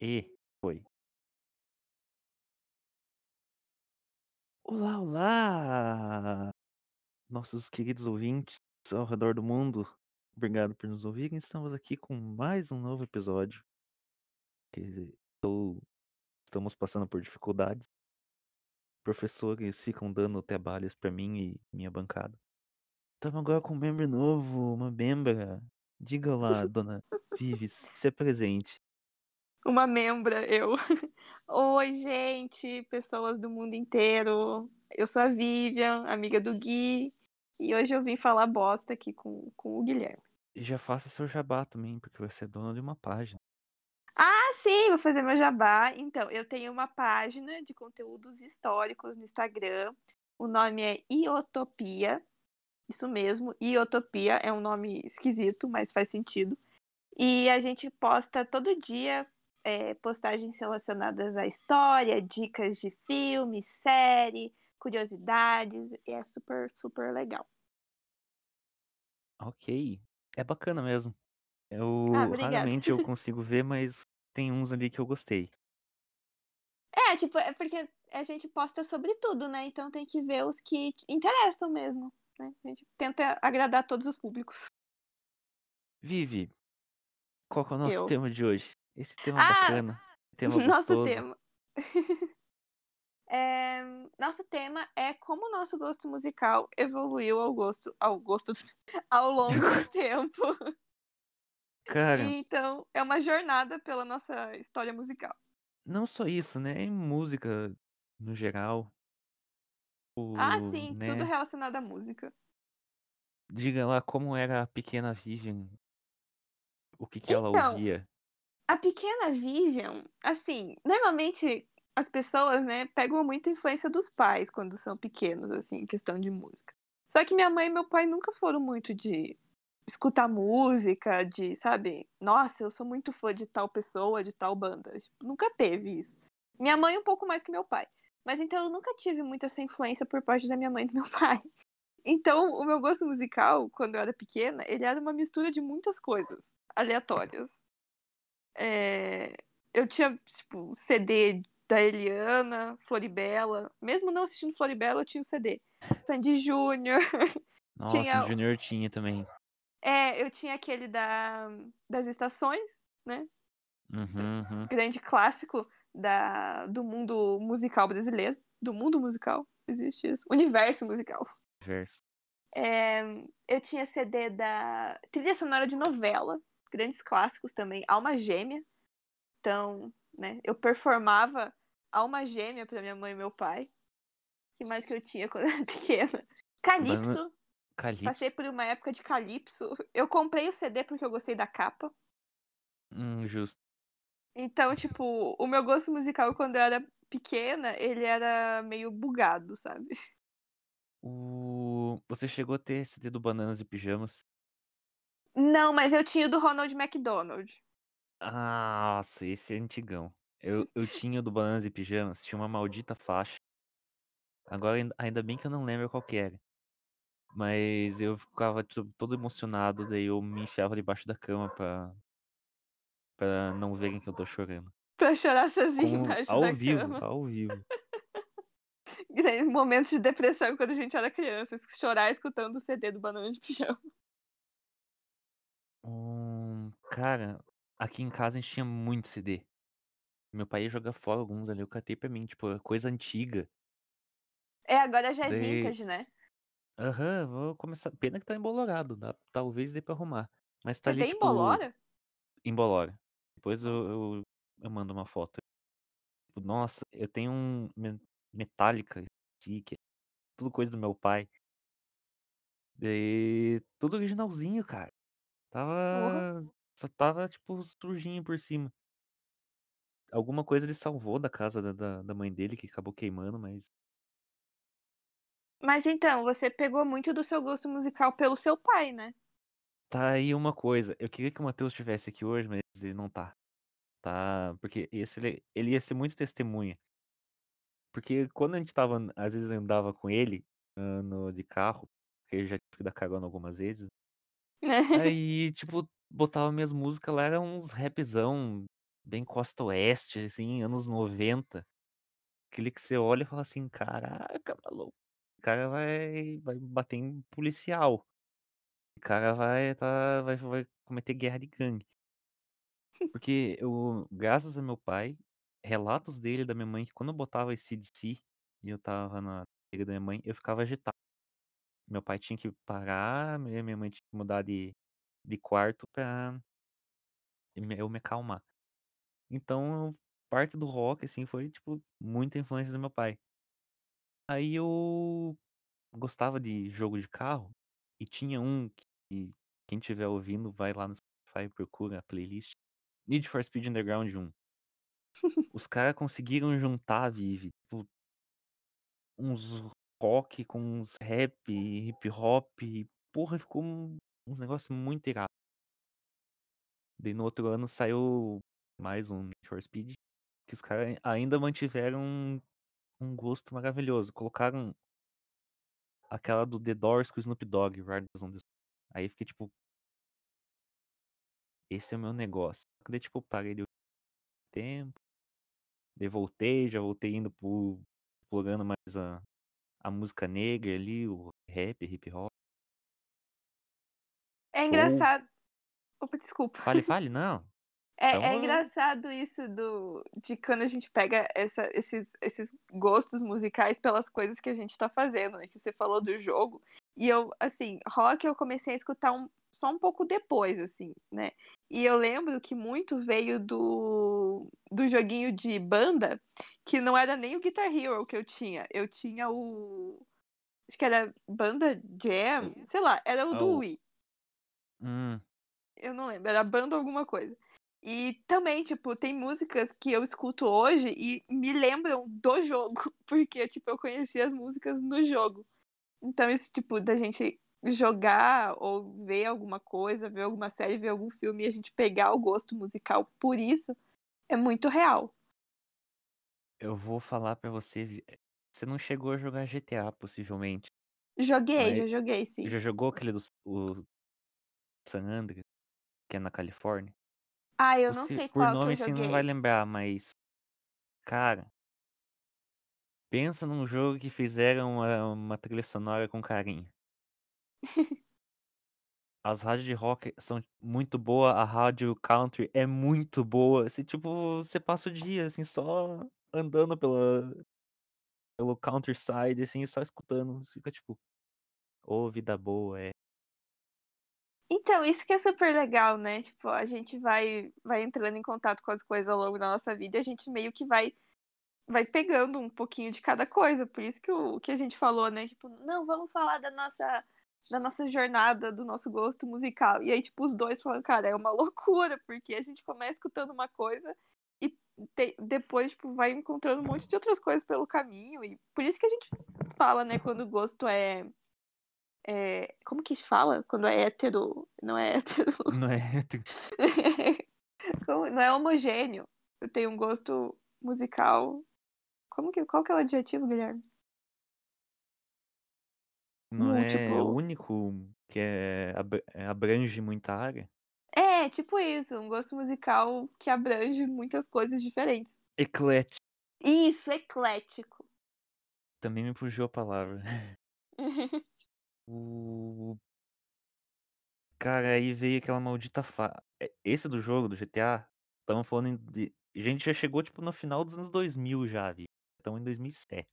E foi. Olá, olá! Nossos queridos ouvintes ao redor do mundo, obrigado por nos ouvirem. Estamos aqui com mais um novo episódio. Que estou estamos passando por dificuldades. Professores ficam dando trabalhos para mim e minha bancada. Estamos agora com um membro novo, uma membra. Diga lá, dona Vivi, se apresente. Uma membra, eu. Oi, gente, pessoas do mundo inteiro. Eu sou a Vivian, amiga do Gui, e hoje eu vim falar bosta aqui com, com o Guilherme. E já faça seu jabá também, porque você é dona de uma página. Ah, sim, vou fazer meu jabá. Então, eu tenho uma página de conteúdos históricos no Instagram. O nome é Iotopia. Isso mesmo, Iotopia é um nome esquisito, mas faz sentido. E a gente posta todo dia é, postagens relacionadas à história, dicas de filme, série, curiosidades. E é super, super legal. Ok. É bacana mesmo. Eu Ah, raramente eu consigo ver, mas tem uns ali que eu gostei. É, tipo, é porque a gente posta sobre tudo, né? Então tem que ver os que interessam mesmo. Né? A gente tenta agradar todos os públicos. Vivi, qual que é o nosso Eu. tema de hoje? Esse tema Ah, bacana, tema Nosso gostoso. tema. É, nosso tema é como o nosso gosto musical evoluiu ao gosto, ao gosto ao longo do tempo. Cara, Então, é uma jornada pela nossa história musical. não só isso, né? Em música, no geral. Ah, O, sim, tudo né? relacionado à música. Diga lá como era a pequena Vivian. O que que ela Então, ouvia. A pequena Vivian, assim, normalmente as pessoas, né, pegam muita influência dos pais quando são pequenos, assim, em questão de música. Só que minha mãe e meu pai nunca foram muito de escutar música, de, sabe, nossa, eu sou muito fã de tal pessoa, de tal banda. Tipo, nunca teve isso. Minha mãe um pouco mais que meu pai. Mas então eu nunca tive muita essa influência por parte da minha mãe e do meu pai. Então, o meu gosto musical, quando eu era pequena, ele era uma mistura de muitas coisas aleatórias. É, eu tinha, tipo, CD da Eliana, Floribela. Mesmo não assistindo Floribela, eu tinha o CD. Sandy Júnior. Nossa, tinha- o Junior tinha também. É, eu tinha aquele da, das estações, né? Uhum, uhum. Grande clássico da, do mundo musical brasileiro. Do mundo musical, existe isso. Universo musical. Verso. É, eu tinha CD da trilha sonora de novela, grandes clássicos também, Alma Gêmea. Então, né, eu performava Alma Gêmea para minha mãe e meu pai. Que mais que eu tinha quando eu era pequena? Calypso. Calypso. Passei por uma época de Calypso. Eu comprei o CD porque eu gostei da capa. Hum, justo. Então, tipo, o meu gosto musical quando eu era pequena, ele era meio bugado, sabe? O... Você chegou a ter CD do Bananas e Pijamas? Não, mas eu tinha o do Ronald McDonald. Ah, Nossa, esse é antigão. Eu, eu tinha o do Bananas e Pijamas, tinha uma maldita faixa. Agora, ainda- bem que eu não lembro qual que era. Mas eu ficava tipo, todo emocionado, daí eu me enfiava debaixo da cama pra, pra não verem que eu tô chorando. Pra chorar sozinho embaixo ao da vivo, cama. ao vivo. E daí, momentos de depressão quando a gente era criança, chorar escutando o CD do Banana de Pijama. Um, cara, aqui em casa a gente tinha muito CD. Meu pai ia jogar fora alguns ali, eu catei pra mim, tipo, é coisa antiga. É, agora já é Daí- vintage, né? Aham, vou começar. Pena que tá embolorado, dá, talvez dê pra arrumar. Mas tá Você ali, tem tipo, Bolora? embolora. Depois eu, eu, eu mando uma foto. Tipo, nossa, eu tenho um me- Metallica, que é tudo coisa do meu pai. Daí, tudo originalzinho, cara. Tava. Só tava, tipo, sujinho por cima. Alguma coisa ele salvou da casa da, da, da mãe dele, que acabou queimando, mas. Mas então, você pegou muito do seu gosto musical pelo seu pai, né? Tá aí uma coisa. Eu queria que o Matheus estivesse aqui hoje, mas ele não tá. Tá. Porque esse, ele, ele ia ser muito testemunha. Porque quando a gente tava, às vezes andava com ele ah, no, de carro, porque ele já tive que dar carona algumas vezes. Aí, tipo, botava minhas músicas lá, era uns rapzão bem costa oeste, assim, anos 90. Aquele que você olha e fala assim: "Caraca, maluco, o cara vai vai bater em policial. O cara vai tá vai vai cometer guerra de gangue". Porque eu graças a meu pai, relatos dele da minha mãe que quando eu botava AC/DC e eu estava na barriga da minha mãe, eu ficava agitado. Meu pai tinha que parar, minha mãe tinha que mudar de de quarto pra eu me acalmar. Então, parte do rock, assim, foi, tipo, muita influência do meu pai. Aí eu gostava de jogo de carro, e tinha um que quem estiver ouvindo vai lá no Spotify e procura a playlist, Need for Speed Underground 1. Os cara conseguiram juntar, Vivi, tipo uns rock com uns rap, hip hop, porra, ficou um uns negócio muito irado. Daí no outro ano saiu mais um Need for Speed, que os cara ainda mantiveram um um gosto maravilhoso, colocaram aquela do The Doors com o Snoop Dogg, Riders on the Aí fiquei tipo esse é o meu negócio. Daí tipo parei de tempo, daí voltei, já voltei indo para o explorando mais a a música negra ali, o rap, hip hop. É engraçado opa, desculpa. Fale, fale, não. É é Então engraçado isso do de quando a gente pega essa esses esses gostos musicais pelas coisas que a gente tá fazendo, né, que você falou do jogo, e eu, assim, rock eu comecei a escutar um só um pouco depois, assim, né. E eu lembro que muito veio do do joguinho de banda, que não era nem o Guitar Hero que eu tinha, eu tinha o acho que era Banda Jam, sei lá, era o Ah, do Wii. Hum. Eu não lembro, era Banda alguma coisa. E também, tipo, tem músicas que eu escuto hoje e me lembram do jogo, porque, tipo, eu conheci as músicas no jogo. Então esse tipo da gente jogar ou ver alguma coisa, ver alguma série, ver algum filme e a gente pegar o gosto musical por isso, é muito real. Eu vou falar pra você, você não chegou a jogar GTA possivelmente. Joguei, Mas já joguei sim. já jogou aquele dos o San Andreas, que é na Califórnia? Ah, eu não Você sei por qual que eu nome você não vai lembrar, mas cara pensa num jogo que fizeram uma uma trilha sonora com carinho. As rádios de rock são muito boa, a rádio country é muito boa, você, tipo, você passa o dia, assim, só andando pela pelo countryside, assim, só escutando, você fica tipo: "Ô vida boa, é". Então, isso que é super legal, né, tipo, a gente vai vai entrando em contato com as coisas ao longo da nossa vida e a gente meio que vai vai pegando um pouquinho de cada coisa, por isso que o que a gente falou, né, tipo: "Não, vamos falar da nossa da nossa jornada, do nosso gosto musical", e aí, tipo, os 2 falando: "Cara, é uma loucura", porque a gente começa escutando uma coisa e te depois, tipo, vai encontrando um monte de outras coisas pelo caminho e por isso que a gente fala, né, quando o gosto é é como que fala? Quando é hétero não é hétero Não é hétero. não é homogêneo. Eu tenho um gosto musical como que qual que é o adjetivo, Guilherme? Não é Múltiplo. único, que é abra abrange muita área? É, tipo isso, um gosto musical que abrange muitas coisas diferentes. Ecléti Isso, eclético. Também me fugiu a palavra. O Cara, aí veio aquela maldita fa eh, esse do jogo, do GTA, estamos falando em de a gente já chegou, tipo, no final dos anos 2000 já, Vi, estamos em 2007.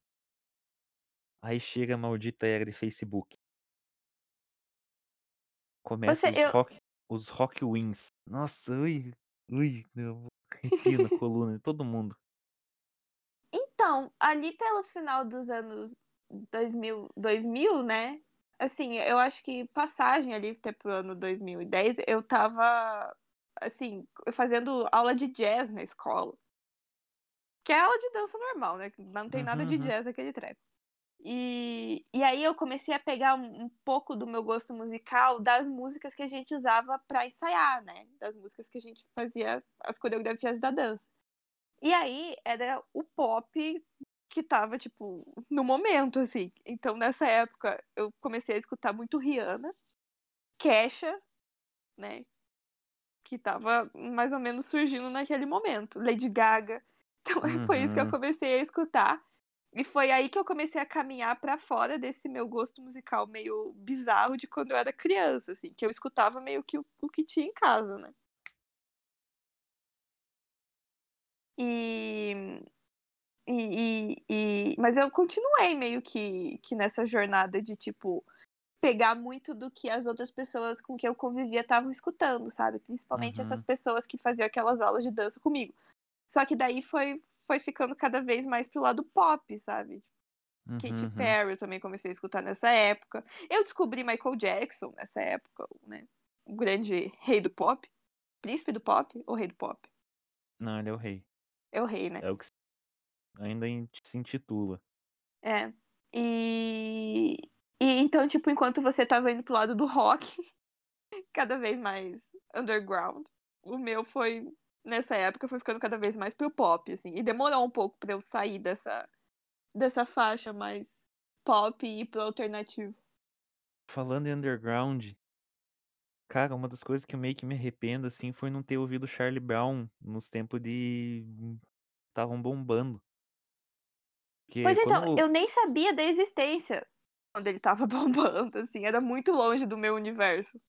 Aí chega a maldita era de Facebook. Começa Você os eu rock os rock wins. Nossa, ui, ui, eu arrepio na coluna de todo mundo. Então, ali pelo final dos anos 2000 2000, né, assim, eu acho que passagem ali até para o ano 2010, eu estava, assim, fazendo aula de jazz na escola. Que é aula de dança normal, né, não tem nada Uhum, de uhum. jazz naquele treco. E e aí eu comecei a pegar um um pouco do meu gosto musical das músicas que a gente usava pra ensaiar, né, das músicas que a gente fazia as coreografias da dança. E aí era o pop que estava, tipo, no momento, assim. Então nessa época eu comecei a escutar muito Rihanna, Kesha, né, que tava mais ou menos surgindo naquele momento. Lady Gaga. Então foi isso que eu Uhum. comecei a escutar. E foi aí que eu comecei a caminhar pra fora desse meu gosto musical meio bizarro de quando eu era criança, assim, que eu escutava meio que o, o que tinha em casa, né? E, e, e, e- mas eu continuei meio que, que nessa jornada de tipo pegar muito do que as outras pessoas com quem eu convivia estavam escutando, sabe? Principalmente Uhum. essas pessoas que faziam aquelas aulas de dança comigo. Só que daí foi, foi ficando cada vez mais pro lado pop, sabe? Katy Uhum. Perry eu também comecei a escutar nessa época. Eu descobri Michael Jackson nessa época, né? O grande rei do pop. Príncipe do pop ou rei do pop? Não, ele é o rei. É o rei, né? É o que ainda in- se intitula. É. E, e então, tipo, enquanto você tava indo pro lado do rock, cada vez mais underground, o meu foi, nessa época, foi ficando cada vez mais pro pop, assim. E demorou um pouco pra eu sair dessa, dessa faixa mais pop e ir pro alternativo. Falando em underground, cara, uma das coisas que eu meio que me arrependo, assim, foi não ter ouvido Charlie Brown nos tempos de. Estavam bombando. Porque Pois então, quando. eu nem sabia da existência quando ele tava bombando, assim. Era muito longe do meu universo.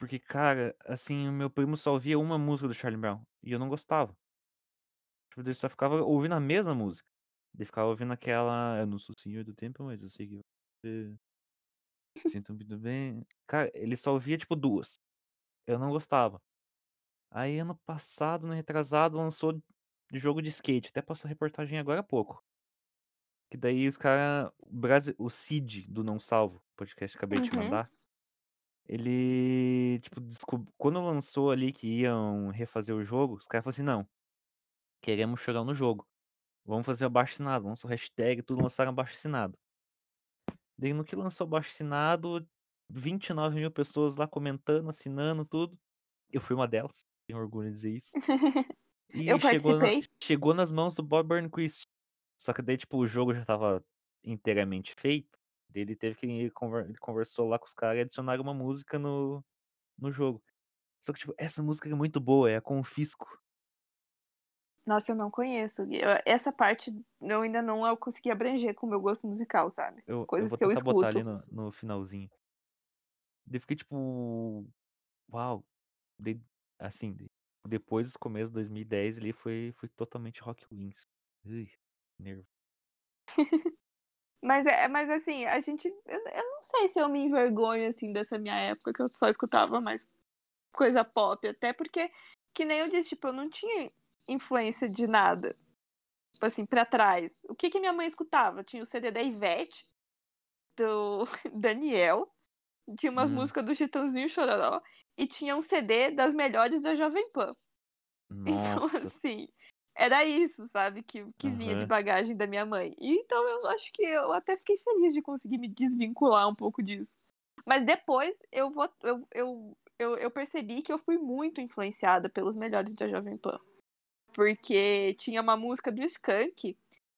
Porque, cara, assim, o meu primo só ouvia uma música do Charlie Brown. E eu não gostava. Tipo, ele só ficava ouvindo a mesma música. Ele ficava ouvindo aquela. Eu não sou senhor do tempo, mas eu sei que você. Sinto muito bem. Cara, ele só ouvia, tipo, duas. Eu não gostava. Aí, ano passado, no retrasado, lançou de jogo de skate. Até passou reportagem agora há pouco. Que daí os caras. O Cid do Não Salvo, podcast que acabei de te Uhum. mandar. Ele, tipo, descob... quando lançou ali que iam refazer o jogo, os caras falaram assim: não, queremos chorar no jogo. Vamos fazer abaixo assinado. Lançou hashtag, tudo lançaram abaixo assinado. Daí no que lançou abaixo assinado, 29 mil pessoas lá comentando, assinando tudo. Eu fui uma delas, tenho orgulho de dizer isso. E Eu chegou, na- chegou nas mãos do Bob Burnquist. Só que daí, tipo, o jogo já tava inteiramente feito. Ele teve que ele conversou lá com os caras e adicionaram uma música no, no jogo. Só que, tipo, essa música é muito boa, é a Confisco. Nossa, eu não conheço. Eu- essa parte eu ainda não eu consegui abranger com o meu gosto musical, sabe? Eu, eu Coisas vou que eu tentar botar ali escuto. no, no finalzinho. Daí eu fiquei tipo. Uau. Daí, assim, de- depois dos começos de 2010 ali foi, foi totalmente Rock Wings. Ui, nervo. Mas, é, mas assim, a gente. Eu, eu não sei se eu me envergonho assim dessa minha época que eu só escutava mais coisa pop. Até porque, que nem eu disse, tipo, eu não tinha influência de nada. Tipo assim, pra trás. O que, que minha mãe escutava? Tinha o CD da Ivete, do Daniel, tinha umas Hum. músicas do Chitãozinho Chororó, e tinha um CD das melhores da Jovem Pan. Então, Nossa. assim, era isso, sabe, que, que vinha de bagagem da minha mãe. E, então eu acho que eu até fiquei feliz de conseguir me desvincular um pouco disso. Mas depois eu vou. Eu, eu, eu, eu percebi que eu fui muito influenciada pelos melhores da Jovem Pan. Porque tinha uma música do Skank,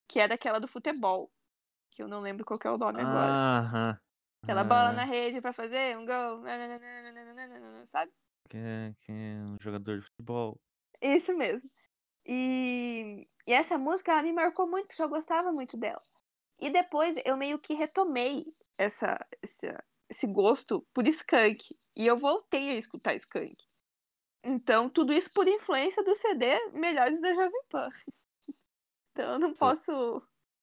que era aquela do futebol. Que eu não lembro qual que é o nome agora. Aham. Aquela bola Ah, na rede pra fazer um gol. Sabe? que, é- que é um jogador de futebol. Isso mesmo. E, e essa música ela me marcou muito, porque eu gostava muito dela. E depois eu meio que retomei essa, essa, esse gosto por Skank. E eu voltei a escutar Skank. Então, tudo isso por influência do CD Melhores da Jovem Pan. Então eu não Só- posso.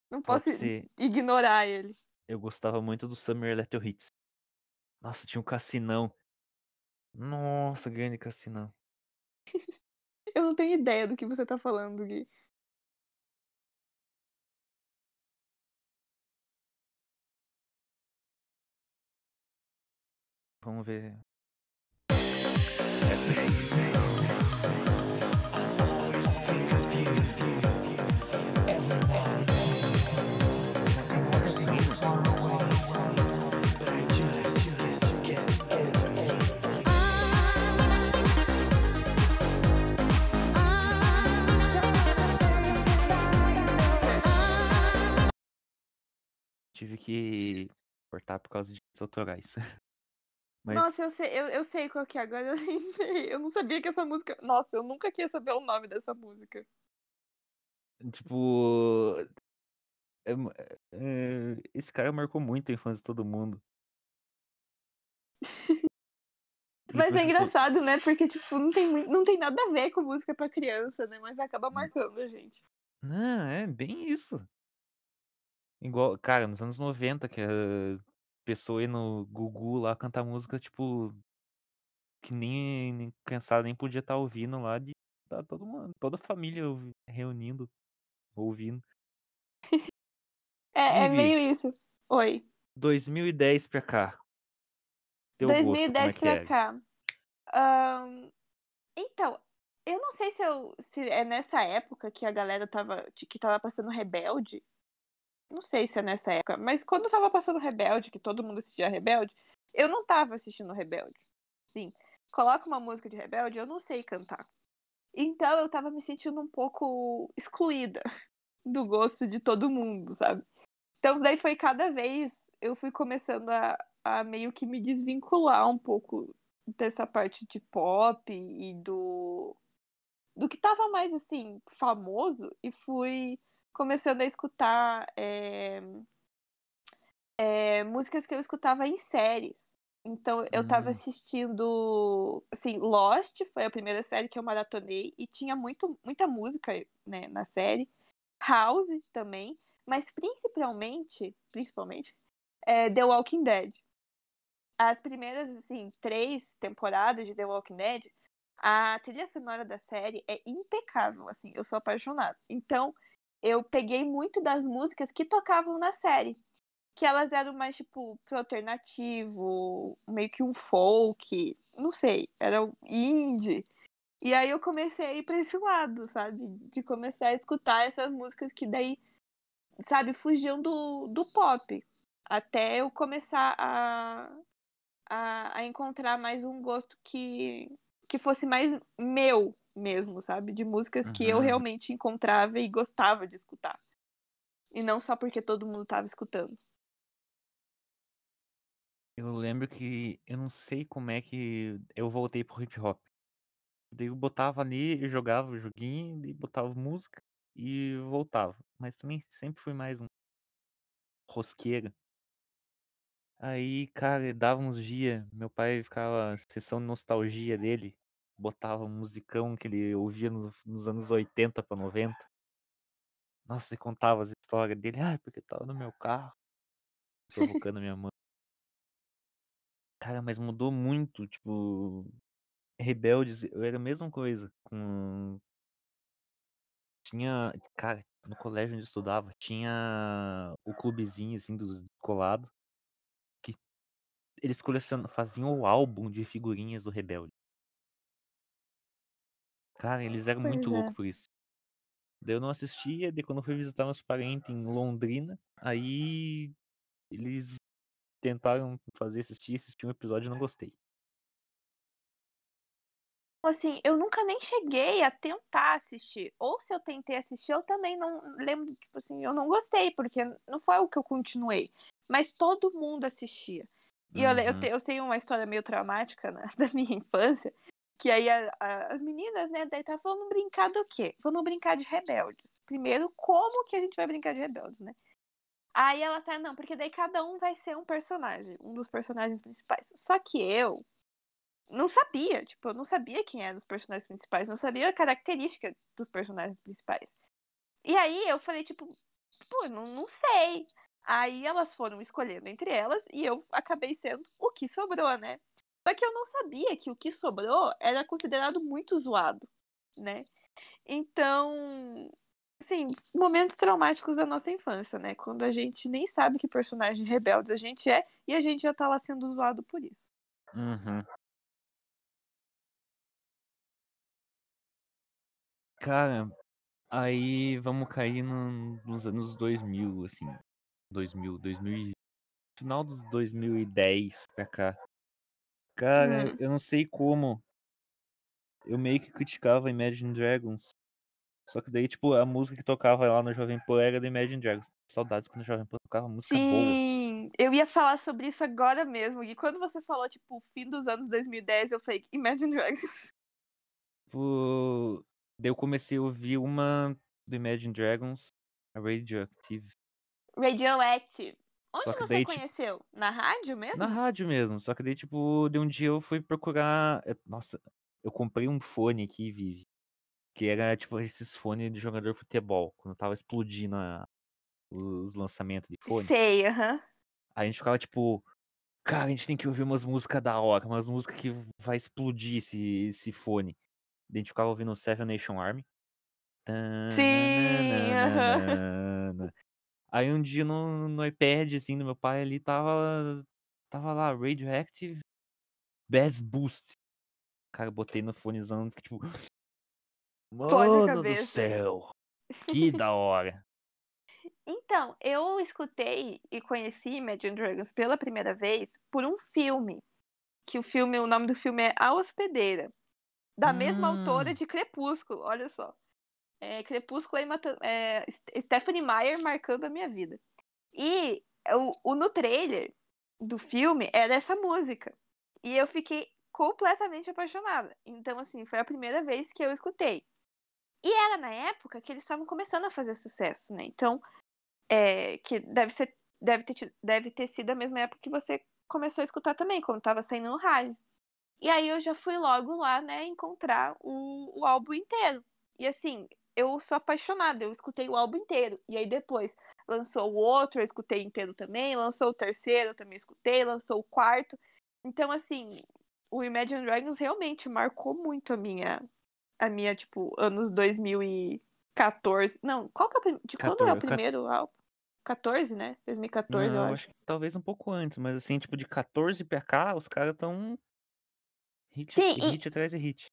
Não Pode posso ser. ignorar ele. Eu gostava muito do Summer Electro Hits. Nossa, tinha um Cassinão. Nossa, grande Cassinão. Eu não tenho ideia do que você tá falando, Gui. Vamos ver. Que cortar por causa de direitos autorais. Mas, Nossa, eu sei, eu, eu sei qual que é agora. Eu. Eu não sabia que essa música. Nossa, eu nunca quis saber o nome dessa música. tipo. é mu- é, esse cara marcou muito a infância de todo mundo. Mas é engraçado, né? Porque, tipo, não tem, não tem nada a ver com música pra criança, né? Mas acaba marcando a gente. Não, é bem isso. Igual, cara, nos anos 90, que a pessoa ia no Gugu lá cantar música, tipo, que nem, nem criançada nem podia estar ouvindo lá, de tá todo mundo, toda a família reunindo, ouvindo. É, é meio isso. Oi. 2010 pra cá. Teu gosto, como é 2010 pra é? cá. Ahn, então, eu não sei se, eu, se é nessa época que a galera tava, que tava passando Rebelde. Não sei se é nessa época, mas quando tava passando Rebelde, que todo mundo assistia Rebelde, eu não tava assistindo Rebelde. Sim, coloca uma música de Rebelde, eu não sei cantar. Então eu tava me sentindo um pouco excluída do gosto de todo mundo, sabe? Então daí foi cada vez eu fui começando a, a meio que me desvincular um pouco dessa parte de pop e do do que tava mais assim famoso e fui começando a escutar é, é, músicas que eu escutava em séries. Então eu tava Hum. assistindo assim Lost foi a primeira série que eu maratonei e tinha muito, muita música né, na série. House também, mas principalmente, principalmente é, The Walking Dead. As primeiras assim três temporadas de The Walking Dead, a trilha sonora da série é impecável, assim, eu sou apaixonada. Então eu peguei muito das músicas que tocavam na série, que elas eram mais tipo pro alternativo, meio que um folk, não sei, era um indie. E aí eu comecei a ir pra esse lado, sabe? De começar a escutar essas músicas que daí, sabe, fugiam do, do pop. Até eu começar a, a, a encontrar mais um gosto que, que fosse mais meu mesmo, sabe? De músicas que eu Uhum. realmente encontrava e gostava de escutar. E não só porque todo mundo tava escutando. Eu lembro que eu não sei como é que eu voltei pro hip hop. Daí eu botava ali, eu jogava o joguinho, e botava música e voltava. Mas também sempre fui mais um rosqueiro. Aí, cara, dava uns dias, meu pai ficava sessão de nostalgia dele, botava um musicão que ele ouvia nos, nos anos 80 pra 90. Nossa, ele contava as histórias dele, ah, porque tava no meu carro, provocando minha mãe. Cara, mas mudou muito, tipo, Rebeldes, eu era a mesma coisa, com tinha, cara, no colégio onde eu estudava, tinha o clubezinho assim dos descolados, que eles colecionam, faziam o álbum de figurinhas do Rebelde. Cara, eles eram Pois muito é. loucos por isso. Daí eu não assistia, daí quando eu fui visitar meus parentes em Londrina, aí eles tentaram fazer assistir, assisti um episódio e não gostei. Assim, eu nunca nem cheguei a tentar assistir. Ou se eu tentei assistir, eu também não lembro, tipo assim, eu não gostei, porque não foi o que eu continuei. Mas todo mundo assistia. E eu, le- eu, Uhum. te- eu sei uma história meio traumática né, da minha infância, que aí a- a- as meninas, né, daí tá, vamos brincar do quê? Vamos brincar de rebeldes. Primeiro, como que a gente vai brincar de rebeldes, né? Aí ela tá, não, porque daí cada um vai ser um personagem, um dos personagens principais. Só que eu não sabia, tipo, eu não sabia quem eram os personagens principais, não sabia a característica dos personagens principais. E aí eu falei, tipo, pô, não, não sei. Aí elas foram escolhendo entre elas e eu acabei sendo o que sobrou, né? Só que eu não sabia que o que sobrou era considerado muito zoado, né? Então, assim, momentos traumáticos da nossa infância, né? Quando a gente nem sabe que personagem rebeldes a gente é e a gente já tá lá sendo zoado por isso. Uhum. Cara, aí vamos cair no- nos anos 2000, assim. 2000, 2000 e... Final dos 2010 pra cá. Cara, Hum. eu não sei como. Eu meio que criticava Imagine Dragons. Só que daí, tipo, a música que tocava lá no Jovem Pan era do Imagine Dragons. Saudades quando o Jovem Pan tocava música boa. Sim, Sim, eu ia falar sobre isso agora mesmo. E quando você falou, tipo, fim dos anos 2010, eu falei, Imagine Dragons. Tipo, daí eu comecei a ouvir uma do Imagine Dragons, a Radioactive. Radioactive. Onde você daí, tipo, conheceu? Na rádio mesmo? na rádio mesmo. Só que daí, tipo, de um dia eu fui procurar. é, Nossa, eu comprei um fone aqui, Vivi. Que era, tipo, esses fones de jogador de futebol. Quando tava explodindo a- os lançamentos de fone. Sei, aham. Aí a gente ficava, tipo. Cara, a gente tem que ouvir umas músicas da hora, umas músicas que vai explodir esse, esse fone. Daí a gente ficava ouvindo Seven Nation Army. Sim, aham. Aí um dia no, no iPad, assim, do meu pai ali, tava, tava lá, Radioactive Bass Boost. Cara, botei no fonezão, fiquei tipo... Mano do céu, que da hora. Então, eu escutei e conheci Imagine Dragons pela primeira vez por um filme. Que o filme, o nome do filme é A Hospedeira. Da mesma autora Hum. de Crepúsculo, olha só. É, Crepúsculo mata- é, Ste- Stephanie Meyer marcando a minha vida. E o, o- no trailer do filme era essa música. E eu fiquei completamente apaixonada. Então, assim, foi a primeira vez que eu escutei. E era na época que eles estavam começando a fazer sucesso, né? Então, é, que deve, ser, deve, ter, deve ter sido a mesma época que você começou a escutar também, quando tava saindo no rádio. E aí eu já fui logo lá, né, encontrar o, o álbum inteiro. E assim, eu sou apaixonada, eu escutei o álbum inteiro. E aí depois lançou o outro, eu escutei inteiro também, lançou o terceiro, eu também escutei, lançou o quarto. Então, assim, o Imagine Dragons realmente marcou muito a minha, a minha, tipo, anos 2014. Não, qual que é de quando é o 14, primeiro álbum? 14, né? 2014, Não, eu acho. acho que talvez um pouco antes, mas assim, tipo, de 14 pra cá, os caras tão hit, Sim, e- hit atrás de hit.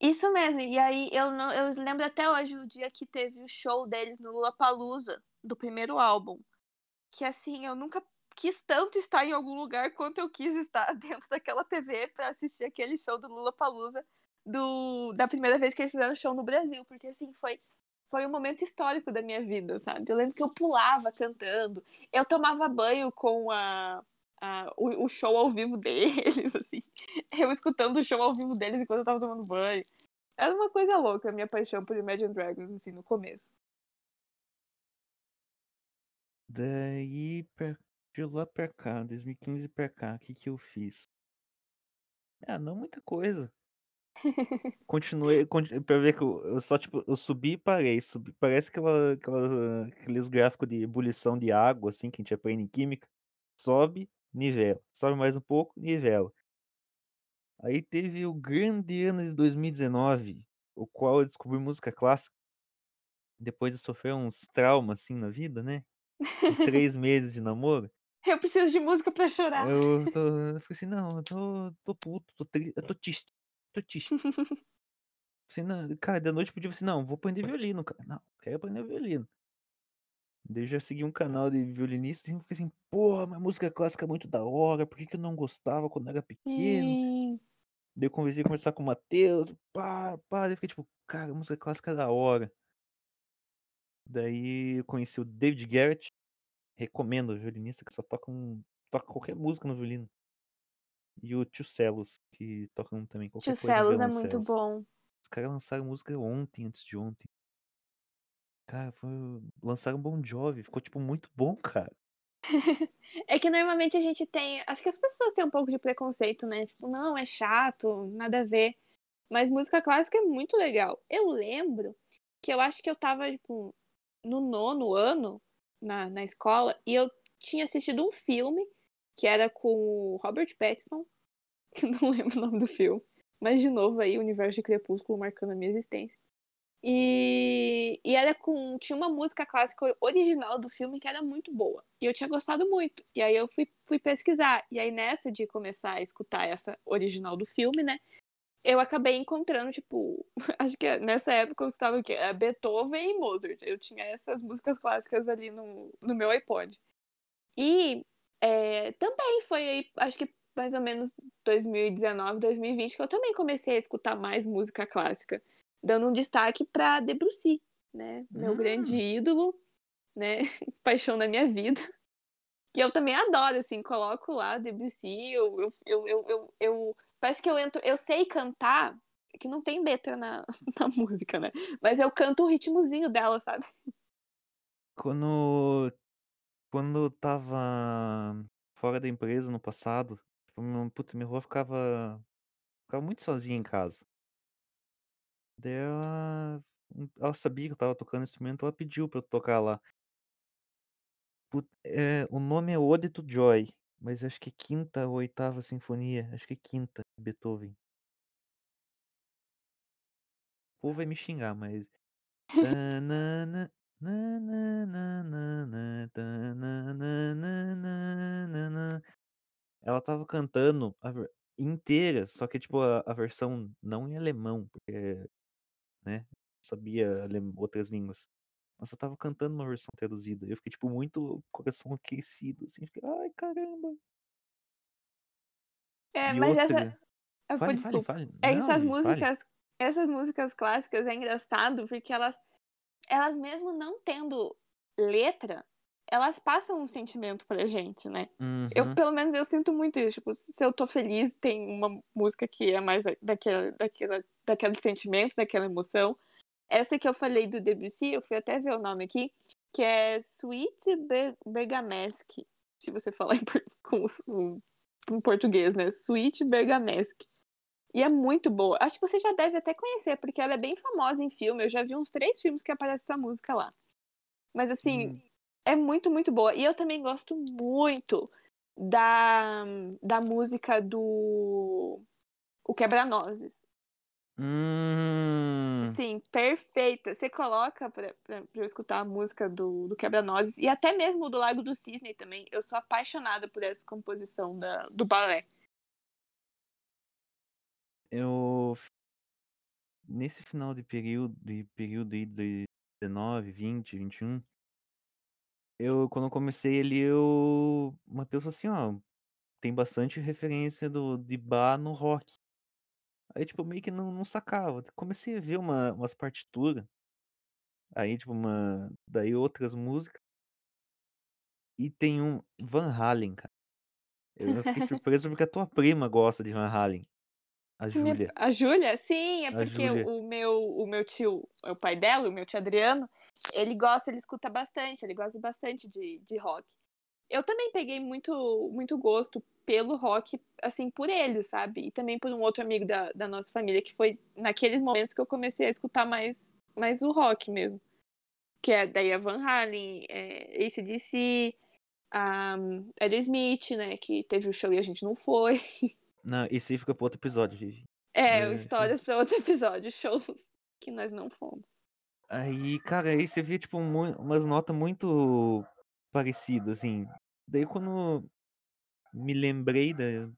Isso mesmo, e aí eu não, eu lembro até hoje o dia que teve o show deles no Lollapalooza, do primeiro álbum. Que assim, eu nunca quis tanto estar em algum lugar quanto eu quis estar dentro daquela TV pra assistir aquele show do Lollapalooza do da primeira vez que eles fizeram show no Brasil, porque assim, foi foi um momento histórico da minha vida, sabe? Eu lembro que eu pulava cantando, eu tomava banho com a, a o, o show ao vivo deles, assim. Eu escutando o show ao vivo deles enquanto eu tava tomando banho. Era uma coisa louca a minha paixão por Imagine Dragons, assim, no começo. Daí, pra, de lá pra cá, 2015 pra cá, o que que eu fiz? Ah, não muita coisa. Continuei, conti- pra ver que eu, eu só, tipo, eu subi e parei. Subi, parece aquela, aquela, aqueles gráficos de ebulição de água, assim, que a gente aprende em química. Sobe, nivela. Sobe mais um pouco, nivela. Aí teve o grande ano de 2019, o qual eu descobri música clássica. Depois de sofrer uns traumas, assim, na vida, né? Três meses de namoro. Eu preciso de música pra chorar. Eu, tô, eu fiquei assim, não, eu tô, tô puto, tô triste, eu tô triste, tô triste. Assim, não, cara, da noite podia assim, não, vou aprender violino, cara. Não, quero aprender violino. Daí eu já segui um canal de violinista e fiquei assim, porra, mas música clássica é muito da hora, por que, que eu não gostava quando era pequeno? Sim. Daí eu conversei conversar com o Matheus, pá, pá, daí eu fiquei tipo, cara, música clássica é da hora. Daí eu conheci o David Garrett, recomendo, o violinista que só toca, um, toca qualquer música no violino. E o Tio Celos, que tocam também qualquer Tio coisa no Celos é muito bom. Os caras lançaram música ontem, antes de ontem. Cara, foi... lançaram Bon Jovi, ficou tipo muito bom, cara. É que normalmente a gente tem. Acho que as pessoas têm um pouco de preconceito, né? Tipo, não, é chato, nada a ver. Mas música clássica é muito legal. Eu lembro que eu acho que eu tava, tipo, no nono ano na, na escola e eu tinha assistido um filme que era com o Robert Pattinson, não lembro o nome do filme. Mas, de novo, aí, o universo de Crepúsculo marcando a minha existência. E, e era com. Tinha uma música clássica original do filme que era muito boa. E eu tinha gostado muito. E aí eu fui, fui pesquisar. E aí, nessa de começar a escutar essa original do filme, né? Eu acabei encontrando, tipo, acho que nessa época eu estava o quê? É Beethoven e Mozart. Eu tinha essas músicas clássicas ali no, no meu iPod. E é, também foi aí, acho que mais ou menos 2019, 2020, que eu também comecei a escutar mais música clássica dando um destaque para Debussy, né? Meu Hum. grande ídolo, né? Paixão da minha vida. Que eu também adoro, assim, coloco lá Debussy, eu, eu, eu, eu, eu, parece que eu entro, eu sei cantar, que não tem letra na, na música, né? Mas eu canto o ritmozinho dela, sabe? Quando quando eu estava fora da empresa no passado, tipo, meu putz, minha avó ficava ficava muito sozinha em casa. Daí ela ela sabia que eu estava tocando instrumento, ela pediu pra eu tocar lá. Put eh, o nome é Ode to Joy, mas acho que é quinta ou oitava sinfonia, acho que é quinta, Beethoven. O povo vai me xingar, mas. Ela estava cantando a ver inteira, só que, tipo, a a versão não em alemão, porque, né, sabia outras línguas. Mas eu estava cantando uma versão traduzida, eu fiquei, tipo, muito coração aquecido, assim, fiquei: "Ai, caramba". É, E mas essa outra ah, pô, fale, fale, desculpa. fale. É que Não, essas fale. músicas essas músicas clássicas é engraçado, porque elas elas mesmo não tendo letra, elas passam um sentimento pra gente, né. Eu, Uhum. pelo menos, eu sinto muito isso, tipo, se eu tô feliz, tem uma música que é mais daquela daquela daquele sentimento, daquela emoção. Essa que eu falei do Debussy, eu fui até ver o nome aqui, que é Suite Be Bergamasque, se você falar em com em português, né, Suite Bergamasque. E é muito boa. Acho que você já deve até conhecer, porque ela é bem famosa em filme, eu já vi uns 3 filmes que aparece essa música lá. Mas, assim, Hum. é muito, muito boa. E eu também gosto muito da da música do O Quebra-Nozes. Hum. Sim, perfeita. Você coloca pra pra pra eu escutar a música do do Quebra-Nozes, e até mesmo do Largo do Cisne também, eu sou apaixonada por essa composição da do balé. Eu nesse final de período de período aí de 19, 20, 21 eu quando eu comecei ali, eu o Matheus falou assim: "Ó, tem bastante referência do de Bach no rock". Aí, tipo, meio que não não sacava. Comecei a ver uma umas partitura aí, tipo, uma daí outras músicas e tem um Van Halen, cara. Eu eu fiquei surpreso porque a tua prima gosta de Van Halen, a A minha Júlia. a Júlia? Sim, é A porque Júlia. o meu o meu tio, é o pai dela, o meu tio Adriano, ele gosta, ele escuta bastante, ele gosta bastante de de rock. Eu também peguei muito muito gosto pelo rock, assim, por ele, sabe. E também por um outro amigo da da nossa família, que foi naqueles momentos que eu comecei a escutar mais mais o rock mesmo. Que é daí a Van Halen, eh, AC/DC, a Aerosmith, né, que teve o show e a gente não foi. Não, isso aí fica para outro episódio, Vivi. É, É. histórias pra outro episódio, shows que nós não fomos. Aí, cara, aí você vê, tipo, mui umas nota muito parecidas, assim. Daí quando me lembrei da eu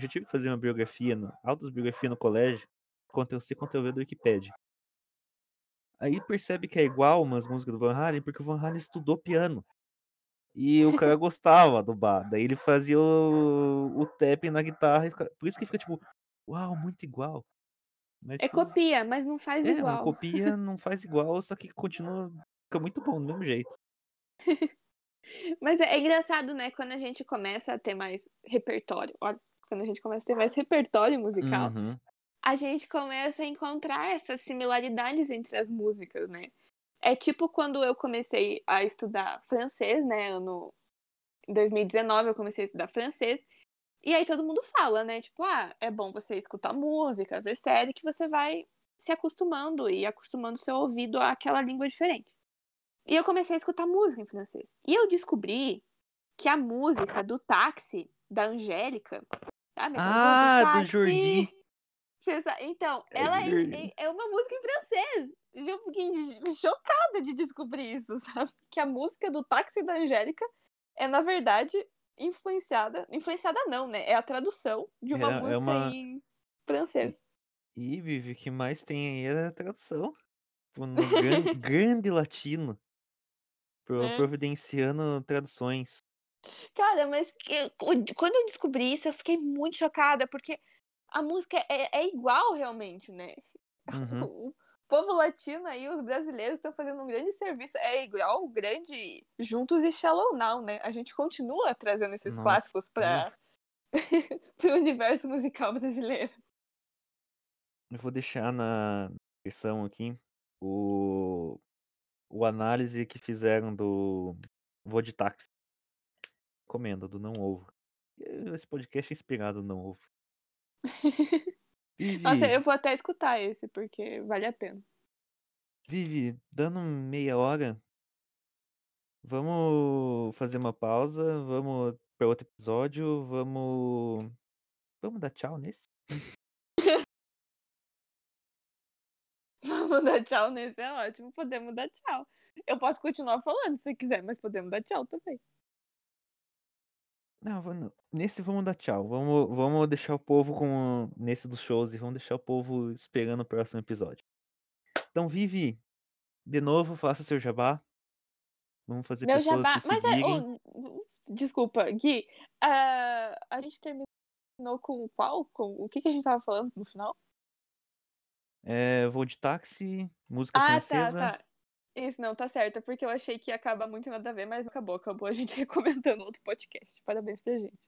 já tive que fazer uma biografia no autobiografia no colégio, sei, quanto eu ver do Wikipedia. Aí percebe que é igual umas músicas do Van Halen, porque o Van Halen estudou piano. E o cara gostava do Bach, daí ele fazia o o tapping na guitarra fica por isso que fica tipo: "Uau, muito igual". Mas É tipo copia, mas não faz é, igual. copia, não faz igual, só que continua fica muito bom do mesmo jeito. Mas é é engraçado, né, quando a gente começa a ter mais repertório, olha, quando a gente começa a ter mais repertório musical, Uhum. a gente começa a encontrar essas similaridades entre as músicas, né. É tipo quando eu comecei a estudar francês, né, ano em 2019 eu comecei a estudar francês, e aí todo mundo fala, né, tipo: "Ah, é bom você escutar música, ver série, que você vai se acostumando e acostumando seu ouvido àquela língua diferente". E eu comecei a escutar música em francês. E eu descobri que a música do Táxi, da Angélica, sabe do Ah, do táxi? Jordi. Então, É ela do é é é uma música em francês. Eu fiquei chocada de descobrir isso, sabe, que a música do Táxi da Angélica é, na verdade, influenciada influenciada não, né, é a tradução de É uma é música uma em francês. e Vivi, o que mais tem aí é a tradução. Tipo, no gran grande latino. Né. providenciando traduções. Cara, mas quando quando eu descobri isso, eu fiquei muito chocada, porque a música é é igual realmente, né. Uhum. O povo latino aí, os brasileiros estão fazendo um grande serviço. É igual o grande Juntos e Shallow Now, né? A gente continua trazendo esses Nossa, clássicos para o universo musical brasileiro. Eu vou deixar na descrição aqui o, o análise que fizeram do Voo de Táxi. Comendo, do Não Ovo. Esse podcast é inspirado no Não Ovo. Vivi, Nossa, eu vou até escutar esse, porque vale a pena. Vivi, dando meia hora, vamos fazer uma pausa, vamos para outro episódio, vamos. Vamos dar tchau nesse? Vamos dar tchau nesse, é ótimo. Podemos dar tchau. Eu posso continuar falando se você quiser, mas podemos dar tchau também. Não, vamos- nesse vamos dar tchau. Vamos, vamos deixar o povo com. Nesse dos shows e vamos deixar o povo esperando o próximo episódio. Então, Vivi, de novo, faça seu jabá. Vamos fazer Meu pessoas jabá. te Mas é. ô, desculpa, Gui. ah, a gente terminou com qual? Com o que, que a gente tava falando no final? É, vou de táxi, música Ah, francesa. tá, tá. Isso, não, tá certo. É porque eu achei que ia acabar muito nada a ver, mas acabou. Acabou a gente recomendando outro podcast. Parabéns pra gente.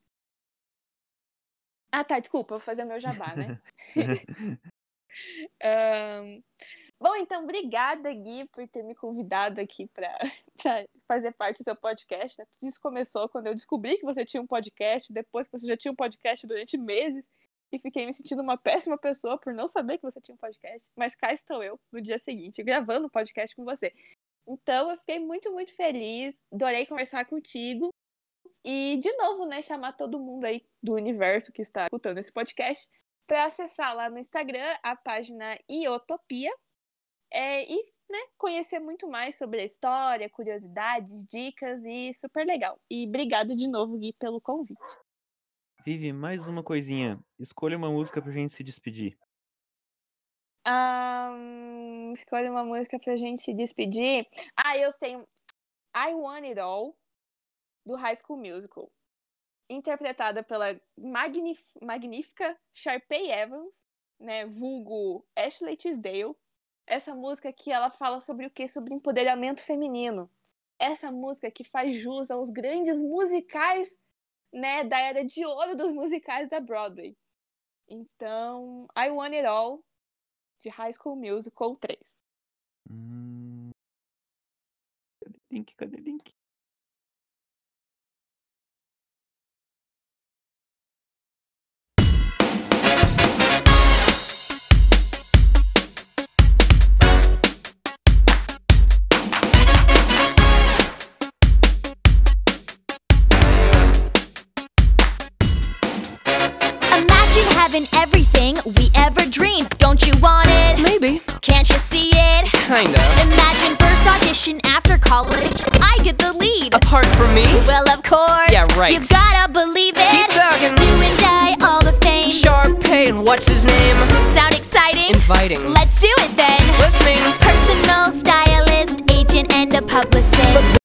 Ah, tá, desculpa, vou fazer o meu jabá, né? Ahn, Bom, então, obrigada, Gui, por ter me convidado aqui para fazer parte do seu podcast. Né? Isso começou quando eu descobri que você tinha um podcast, depois que você já tinha um podcast durante meses, e fiquei me sentindo uma péssima pessoa por não saber que você tinha um podcast. Mas cá estou eu, no dia seguinte, gravando um podcast com você. Então, eu fiquei muito, muito feliz, adorei conversar contigo. E, de novo, né, chamar todo mundo aí do universo que está escutando esse podcast para acessar lá no Instagram a página Iotopia é, e né, conhecer muito mais sobre a história, curiosidades, dicas e super legal. E obrigado de novo, Gui, pelo convite. Vivi, mais uma coisinha. Escolha uma música pra gente se despedir. Ahn, escolhe uma música pra gente se despedir. Ah, eu sei. I Want It All, do High School Musical. Interpretada pela magnífica Sharpay Evans, né? Vulgo Ashley Tisdale. Essa música aqui, ela fala sobre o quê? Sobre empoderamento feminino. Essa música que faz jus aos grandes musicais, né? Da era de ouro dos musicais da Broadway. Então, I Want It All, de High School Musical 3. Hum... Cadê link? Cadê link? having everything we ever dreamed. Don't you want it? Maybe. Can't you see it? Kinda. Imagine first audition after college. I get the lead. Apart from me? Well, of course. Yeah, right. You gotta believe it. Keep talking. You and I, all the fame. Sharpay and what's his name? Sound exciting? Inviting. Let's do it then. Listening. Personal stylist, agent, and a publicist.